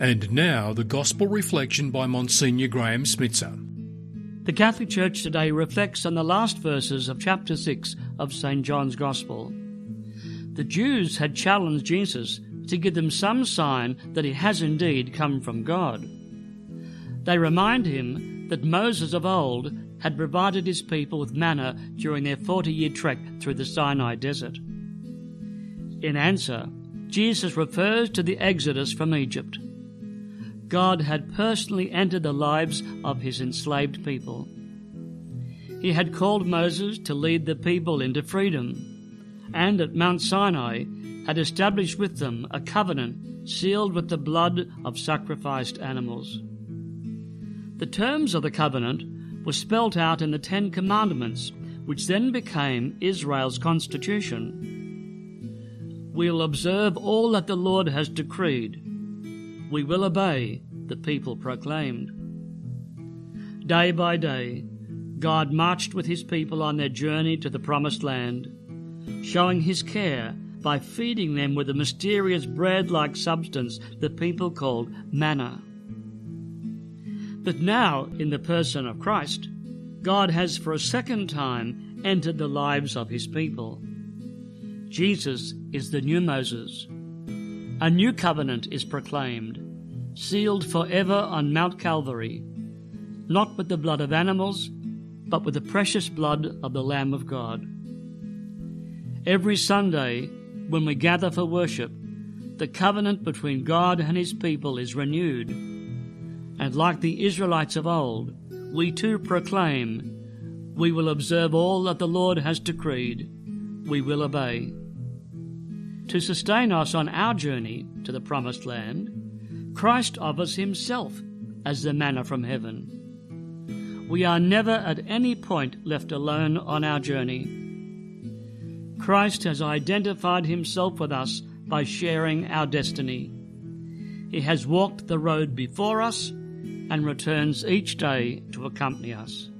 And now the Gospel reflection by Monsignor Graham Schmitzer. The Catholic Church today reflects on the last verses of chapter 6 of St. John's Gospel. The Jews had challenged Jesus to give them some sign that he has indeed come from God. They remind him that Moses of old had provided his people with manna during their 40 year trek through the Sinai desert. In answer, Jesus refers to the exodus from Egypt. God had personally entered the lives of his enslaved people. He had called Moses to lead the people into freedom, and at Mount Sinai had established with them a covenant sealed with the blood of sacrificed animals. The terms of the covenant were spelt out in the Ten Commandments, which then became Israel's constitution. We'll observe all that the Lord has decreed we will obey, the people proclaimed. Day by day, God marched with his people on their journey to the promised land, showing his care by feeding them with a mysterious bread like substance the people called manna. But now, in the person of Christ, God has for a second time entered the lives of his people. Jesus is the new Moses a new covenant is proclaimed, sealed forever on Mount Calvary, not with the blood of animals, but with the precious blood of the Lamb of God. Every Sunday, when we gather for worship, the covenant between God and His people is renewed. And like the Israelites of old, we too proclaim, We will observe all that the Lord has decreed, we will obey to sustain us on our journey to the promised land, Christ offers himself as the manna from heaven. We are never at any point left alone on our journey. Christ has identified himself with us by sharing our destiny. He has walked the road before us and returns each day to accompany us.